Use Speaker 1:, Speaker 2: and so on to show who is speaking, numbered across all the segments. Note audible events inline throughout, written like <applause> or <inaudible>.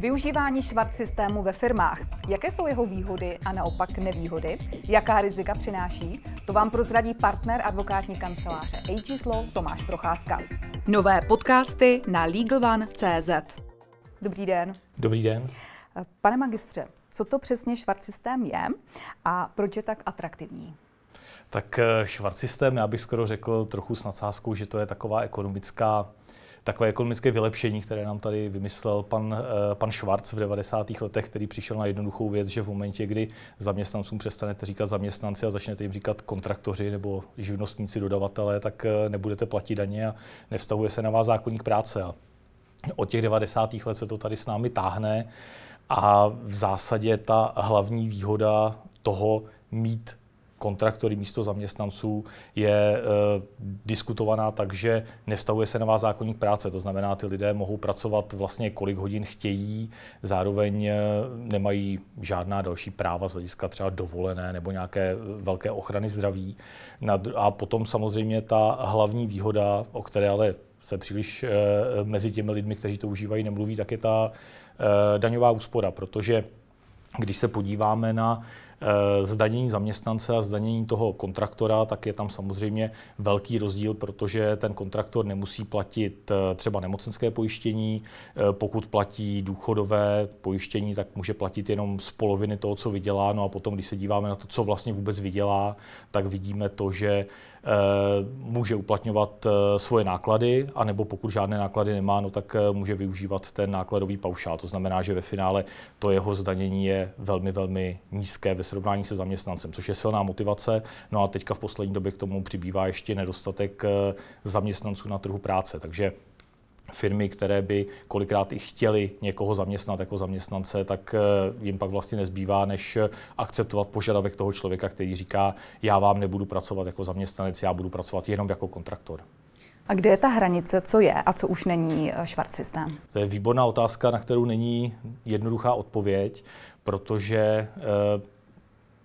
Speaker 1: Využívání švart systému ve firmách. Jaké jsou jeho výhody a naopak nevýhody? Jaká rizika přináší? To vám prozradí partner advokátní kanceláře AG Law Tomáš Procházka. Nové podcasty na LegalOne.cz Dobrý den.
Speaker 2: Dobrý den.
Speaker 1: Pane magistře, co to přesně švart systém je a proč je tak atraktivní?
Speaker 2: Tak švart systém, já bych skoro řekl trochu s nadsázkou, že to je taková ekonomická takové ekonomické vylepšení, které nám tady vymyslel pan, eh, pan Schwarz v 90. letech, který přišel na jednoduchou věc, že v momentě, kdy zaměstnancům přestanete říkat zaměstnanci a začnete jim říkat kontraktoři nebo živnostníci, dodavatelé, tak eh, nebudete platit daně a nevztahuje se na vás zákonník práce. Od těch 90. let se to tady s námi táhne a v zásadě ta hlavní výhoda toho mít kontraktory místo zaměstnanců je e, diskutovaná tak, že nevztahuje se na vás zákonník práce. To znamená, ty lidé mohou pracovat vlastně kolik hodin chtějí, zároveň e, nemají žádná další práva z hlediska třeba dovolené nebo nějaké velké ochrany zdraví. A potom samozřejmě ta hlavní výhoda, o které ale se příliš e, mezi těmi lidmi, kteří to užívají, nemluví, tak je ta e, daňová úspora, protože když se podíváme na Eh, zdanění zaměstnance a zdanění toho kontraktora, tak je tam samozřejmě velký rozdíl, protože ten kontraktor nemusí platit eh, třeba nemocenské pojištění, eh, pokud platí důchodové pojištění, tak může platit jenom z poloviny toho, co vydělá, no a potom, když se díváme na to, co vlastně vůbec vydělá, tak vidíme to, že může uplatňovat svoje náklady, anebo pokud žádné náklady nemá, no tak může využívat ten nákladový paušál. To znamená, že ve finále to jeho zdanění je velmi, velmi nízké ve srovnání se zaměstnancem, což je silná motivace. No a teďka v poslední době k tomu přibývá ještě nedostatek eh, zaměstnanců na trhu práce. Takže firmy, které by kolikrát i chtěli někoho zaměstnat jako zaměstnance, tak eh, jim pak vlastně nezbývá, než akceptovat požadavek toho člověka, který říká, já vám nebudu pracovat jako zaměstnanec, já budu pracovat jenom jako kontraktor.
Speaker 1: A kde je ta hranice, co je a co už není eh, švart systém?
Speaker 2: To je výborná otázka, na kterou není jednoduchá odpověď, protože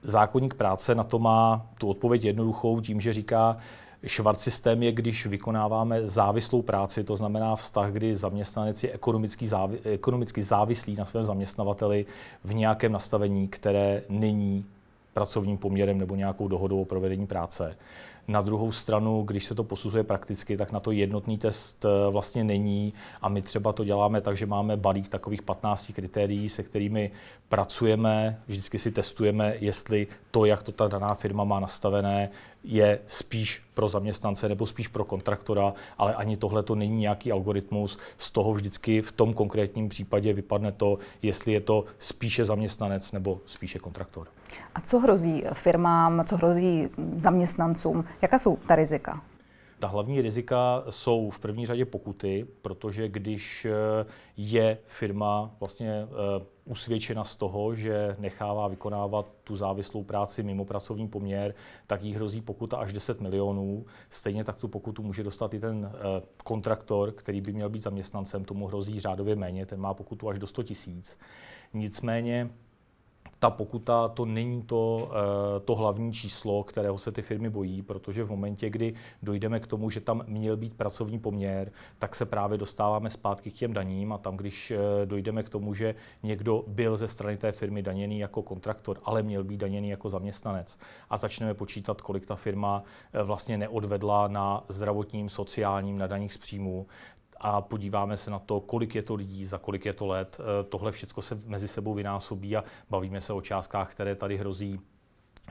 Speaker 2: zákonník práce na to má tu odpověď jednoduchou tím, že říká, Švart systém je, když vykonáváme závislou práci, to znamená vztah, kdy zaměstnanec je ekonomicky, závi, ekonomicky závislý na svém zaměstnavateli v nějakém nastavení, které není pracovním poměrem nebo nějakou dohodou o provedení práce. Na druhou stranu, když se to posuzuje prakticky, tak na to jednotný test eh, vlastně není a my třeba to děláme tak, že máme balík takových 15 kritérií, se kterými pracujeme, vždycky si testujeme, jestli to, jak to ta daná firma má nastavené, je spíš pro zaměstnance nebo spíš pro kontraktora, ale ani tohle to není nějaký algoritmus. Z toho vždycky v tom konkrétním případě vypadne to, jestli je to spíše zaměstnanec nebo spíše kontraktor.
Speaker 1: A co hrozí firmám, co hrozí zaměstnancům? Jaká jsou ta rizika?
Speaker 2: Ta hlavní rizika jsou v první řadě pokuty, protože když eh, je firma vlastně eh, usvědčena z toho, že nechává vykonávat tu závislou práci mimo pracovní poměr, tak jí hrozí pokuta až 10 milionů. Stejně tak tu pokutu může dostat i ten eh, kontraktor, který by měl být zaměstnancem, tomu hrozí řádově méně, ten má pokutu až do 100 tisíc. Nicméně ta pokuta to není to, eh, to hlavní číslo, kterého se ty firmy bojí, protože v momentě, kdy dojdeme k tomu, že tam měl být pracovní poměr, tak se právě dostáváme zpátky k těm daním a tam, když eh, dojdeme k tomu, že někdo byl ze strany té firmy daněný jako kontraktor, ale měl být daněný jako zaměstnanec a začneme počítat, kolik ta firma eh, vlastně neodvedla na zdravotním, sociálním, na daních z příjmu, a podíváme se na to, kolik je to lidí, za kolik je to let. Eh, tohle všechno se mezi sebou vynásobí a bavíme se o částkách, které tady hrozí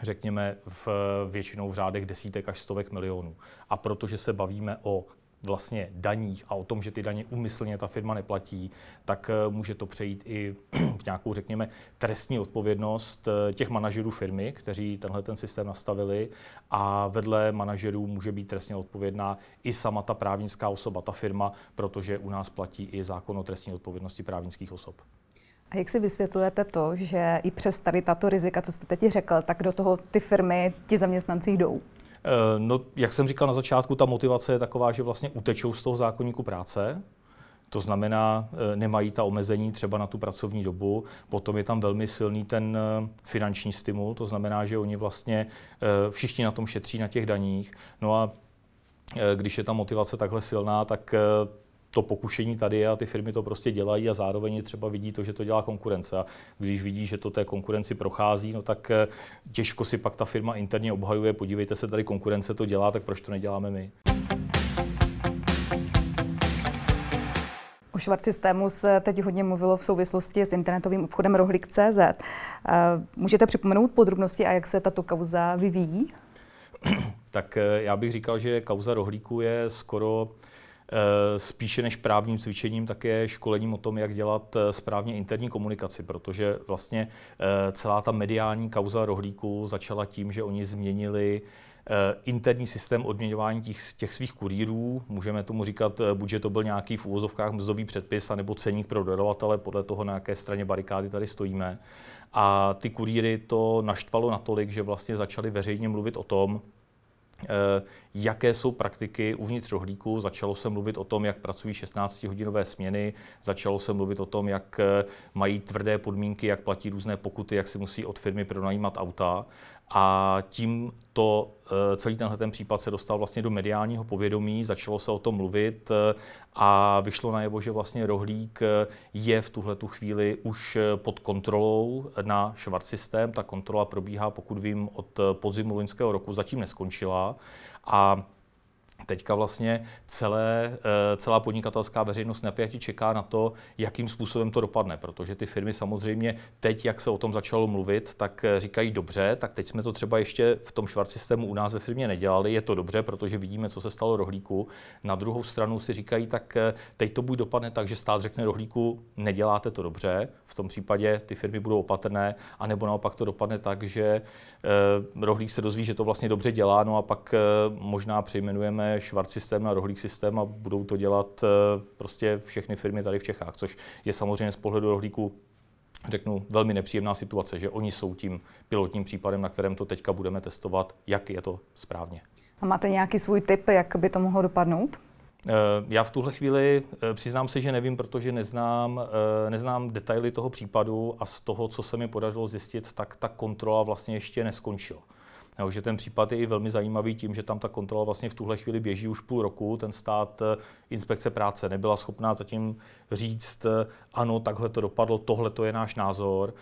Speaker 2: řekněme v většinou v řádech desítek až stovek milionů. A protože se bavíme o vlastně daních a o tom, že ty daně umyslně ta firma neplatí, tak eh, může to přejít i <clears throat> v nějakou, řekněme, trestní odpovědnost eh, těch manažerů firmy, kteří tenhle ten systém nastavili a vedle manažerů může být trestně odpovědná i sama ta právnická osoba, ta firma, protože u nás platí i zákon o trestní odpovědnosti právnických osob.
Speaker 1: A jak si vysvětlujete to, že i přes tady tato rizika, co jste teď řekl, tak do toho ty firmy, ti zaměstnanci jdou?
Speaker 2: Eh, no, jak jsem říkal na začátku, ta motivace je taková, že vlastně utečou z toho zákonníku práce, to znamená, eh, nemají ta omezení třeba na tu pracovní dobu. Potom je tam velmi silný ten eh, finanční stimul, to znamená, že oni vlastně všichni na tom šetří na těch daních. No a když je ta motivace takhle silná, tak to pokušení tady je a ty firmy to prostě dělají a zároveň třeba vidí to, že to dělá konkurence. A když vidí, že to té konkurenci prochází, no tak eh, těžko si pak ta firma interně obhajuje, podívejte se, tady konkurence to dělá, tak proč to neděláme my?
Speaker 1: O švart systému se teď hodně mluvilo v souvislosti s internetovým obchodem Rohlik.cz. Eh, můžete připomenout podrobnosti a jak se tato kauza vyvíjí?
Speaker 2: tak eh, já bych říkal, že kauza Rohlíku je skoro spíše než právním cvičením také školením o tom, jak dělat eh, správně interní komunikaci, protože vlastně eh, celá ta mediální kauza rohlíku začala tím, že oni změnili interní systém odměňování těch, těch svých kurýrů. Můžeme tomu říkat, buď že to byl nějaký v úvozovkách mzdový předpis, anebo ceník pro dodavatele, podle toho, na jaké straně barikády tady stojíme. A ty kurýry to naštvalo natolik, že vlastně začali veřejně mluvit o tom, Eh, jaké jsou praktiky uvnitř rohlíku. Začalo se mluvit o tom, jak pracují 16-hodinové směny, začalo se mluvit o tom, jak eh, mají tvrdé podmínky, jak platí různé pokuty, jak si musí od firmy pronajímat auta. A tím to eh, celý tenhle ten případ se dostal vlastně do mediálního povědomí, začalo se o tom mluvit eh, a vyšlo najevo, že vlastně rohlík eh, je v tuhle tu chvíli už pod kontrolou na švart systém. Ta kontrola probíhá, pokud vím, od podzimu loňského roku, zatím neskončila. A Teďka vlastně celé, eh, celá podnikatelská veřejnost napjatě čeká na to, jakým způsobem to dopadne, protože ty firmy samozřejmě teď, jak se o tom začalo mluvit, tak eh, říkají dobře, tak teď jsme to třeba ještě v tom švart systému u nás ve firmě nedělali, je to dobře, protože vidíme, co se stalo rohlíku. Na druhou stranu si říkají, tak eh, teď to buď dopadne tak, že stát řekne rohlíku, neděláte to dobře, v tom případě ty firmy budou opatrné, anebo naopak to dopadne tak, že rohlík se dozví, že to vlastně dobře dělá, no a pak možná přejmenujeme švart systém na rohlík systém a budou to dělat eh, prostě všechny firmy tady v Čechách, což je samozřejmě z pohledu rohlíku řeknu, velmi nepříjemná situace, že oni jsou tím pilotním případem, na kterém to teďka budeme testovat, jak je to správně.
Speaker 1: A máte nějaký svůj tip, jak by to mohlo dopadnout?
Speaker 2: Eh, já v tuhle chvíli eh, přiznám se, že nevím, protože neznám, neznám detaily toho případu a z toho, co se mi podařilo zjistit, tak ta kontrola vlastně ještě neskončila. Jo, že ten případ je i velmi zajímavý tím, že tam ta kontrola vlastně v tuhle chvíli běží už půl roku. Ten stát eh, inspekce práce nebyla schopná zatím říct, eh, ano, takhle to dopadlo, tohle to je náš názor.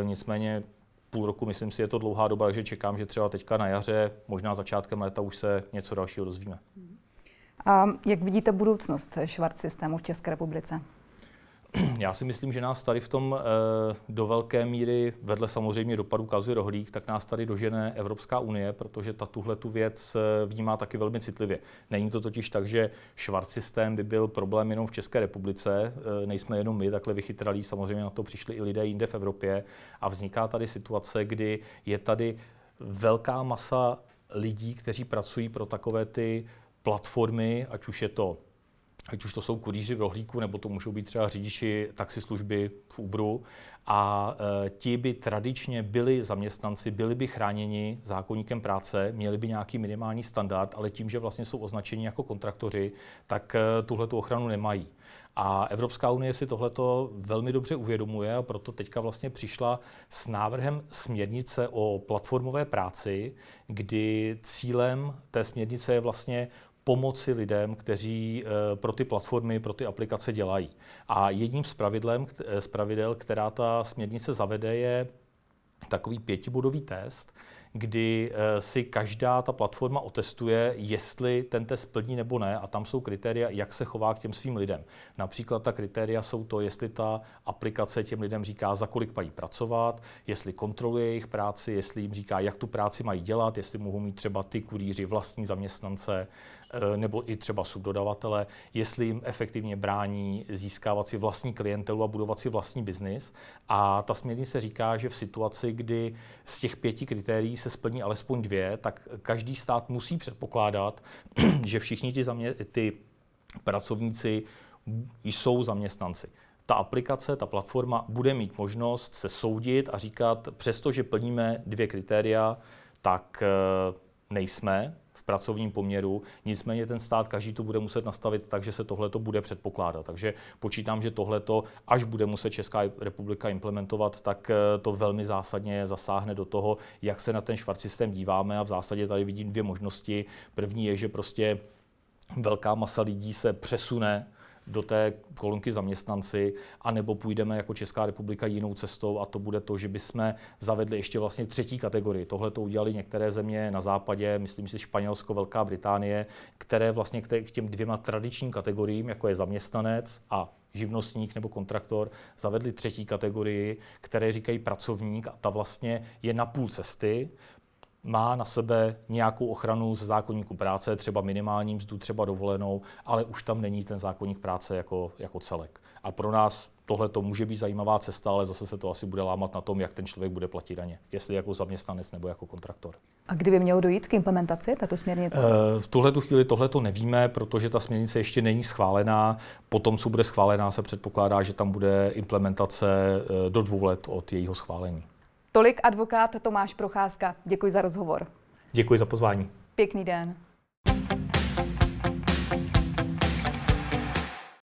Speaker 2: E, nicméně půl roku, myslím si, je to dlouhá doba, takže čekám, že třeba teďka na jaře, možná začátkem léta už se něco dalšího dozvíme.
Speaker 1: A jak vidíte budoucnost švart systému v České republice? <clears throat>
Speaker 2: Já si myslím, že nás tady v tom eh, do velké míry, vedle samozřejmě dopadu kauzy rohlík, tak nás tady dožene Evropská unie, protože ta tuhle tu věc eh, vnímá taky velmi citlivě. Není to totiž tak, že švart systém by byl problém jenom v České republice, eh, nejsme jenom my takhle vychytralí, samozřejmě na to přišli i lidé jinde v Evropě a vzniká tady situace, kdy je tady velká masa lidí, kteří pracují pro takové ty platformy, ať už je to ať už to jsou kurýři v rohlíku, nebo to můžou být třeba řidiči taxislužby v Uberu. A e, ti by tradičně byli zaměstnanci, byli by chráněni zákonníkem práce, měli by nějaký minimální standard, ale tím, že vlastně jsou označeni jako kontraktoři, tak e, tuhle tu ochranu nemají. A Evropská unie si tohleto velmi dobře uvědomuje a proto teďka vlastně přišla s návrhem směrnice o platformové práci, kdy cílem té směrnice je vlastně pomoci lidem, kteří eh, pro ty platformy, pro ty aplikace dělají. A jedním z, pravidlem, eh, z pravidel, která ta směrnice zavede, je takový pětibodový test, kdy eh, si každá ta platforma otestuje, jestli ten test plní nebo ne a tam jsou kritéria, jak se chová k těm svým lidem. Například ta kritéria jsou to, jestli ta aplikace těm lidem říká, za kolik mají pracovat, jestli kontroluje jejich práci, jestli jim říká, jak tu práci mají dělat, jestli mohou mít třeba ty kurýři vlastní zaměstnance, nebo i třeba subdodavatele, jestli jim efektivně brání získávat si vlastní klientelu a budovat si vlastní biznis. A ta směrnice říká, že v situaci, kdy z těch pěti kritérií se splní alespoň dvě, tak každý stát musí předpokládat, <clears throat> že všichni ti, zamě- ty pracovníci jsou zaměstnanci ta aplikace, ta platforma bude mít možnost se soudit a říkat, přestože plníme dvě kritéria, tak eh, nejsme pracovním poměru. Nicméně ten stát každý to bude muset nastavit tak, že se tohle to bude předpokládat. Takže počítám, že tohle až bude muset Česká republika implementovat, tak eh, to velmi zásadně zasáhne do toho, jak se na ten švart systém díváme a v zásadě tady vidím dvě možnosti. První je, že prostě velká masa lidí se přesune do té kolonky zaměstnanci, anebo půjdeme jako Česká republika jinou cestou a to bude to, že bychom zavedli ještě vlastně třetí kategorii. Tohle to udělali některé země na západě, myslím si Španělsko, Velká Británie, které vlastně k těm dvěma tradičním kategoriím, jako je zaměstnanec a živnostník nebo kontraktor, zavedli třetí kategorii, které říkají pracovník a ta vlastně je na půl cesty, má na sebe nějakou ochranu ze zákonníku práce, třeba minimální mzdu, třeba dovolenou, ale už tam není ten zákonník práce jako, jako celek. A pro nás tohle to může být zajímavá cesta, ale zase se to asi bude lámat na tom, jak ten člověk bude platit daně, jestli jako zaměstnanec nebo jako kontraktor.
Speaker 1: A kdyby mělo dojít k implementaci této směrnice?
Speaker 2: Eh, v tuhle chvíli tohle to nevíme, protože ta směrnice ještě není schválená. Potom, co bude schválená, se předpokládá, že tam bude implementace eh, do dvou let od jejího schválení.
Speaker 1: Tolik advokát Tomáš Procházka. Děkuji za rozhovor.
Speaker 2: Děkuji za pozvání.
Speaker 1: Pěkný den.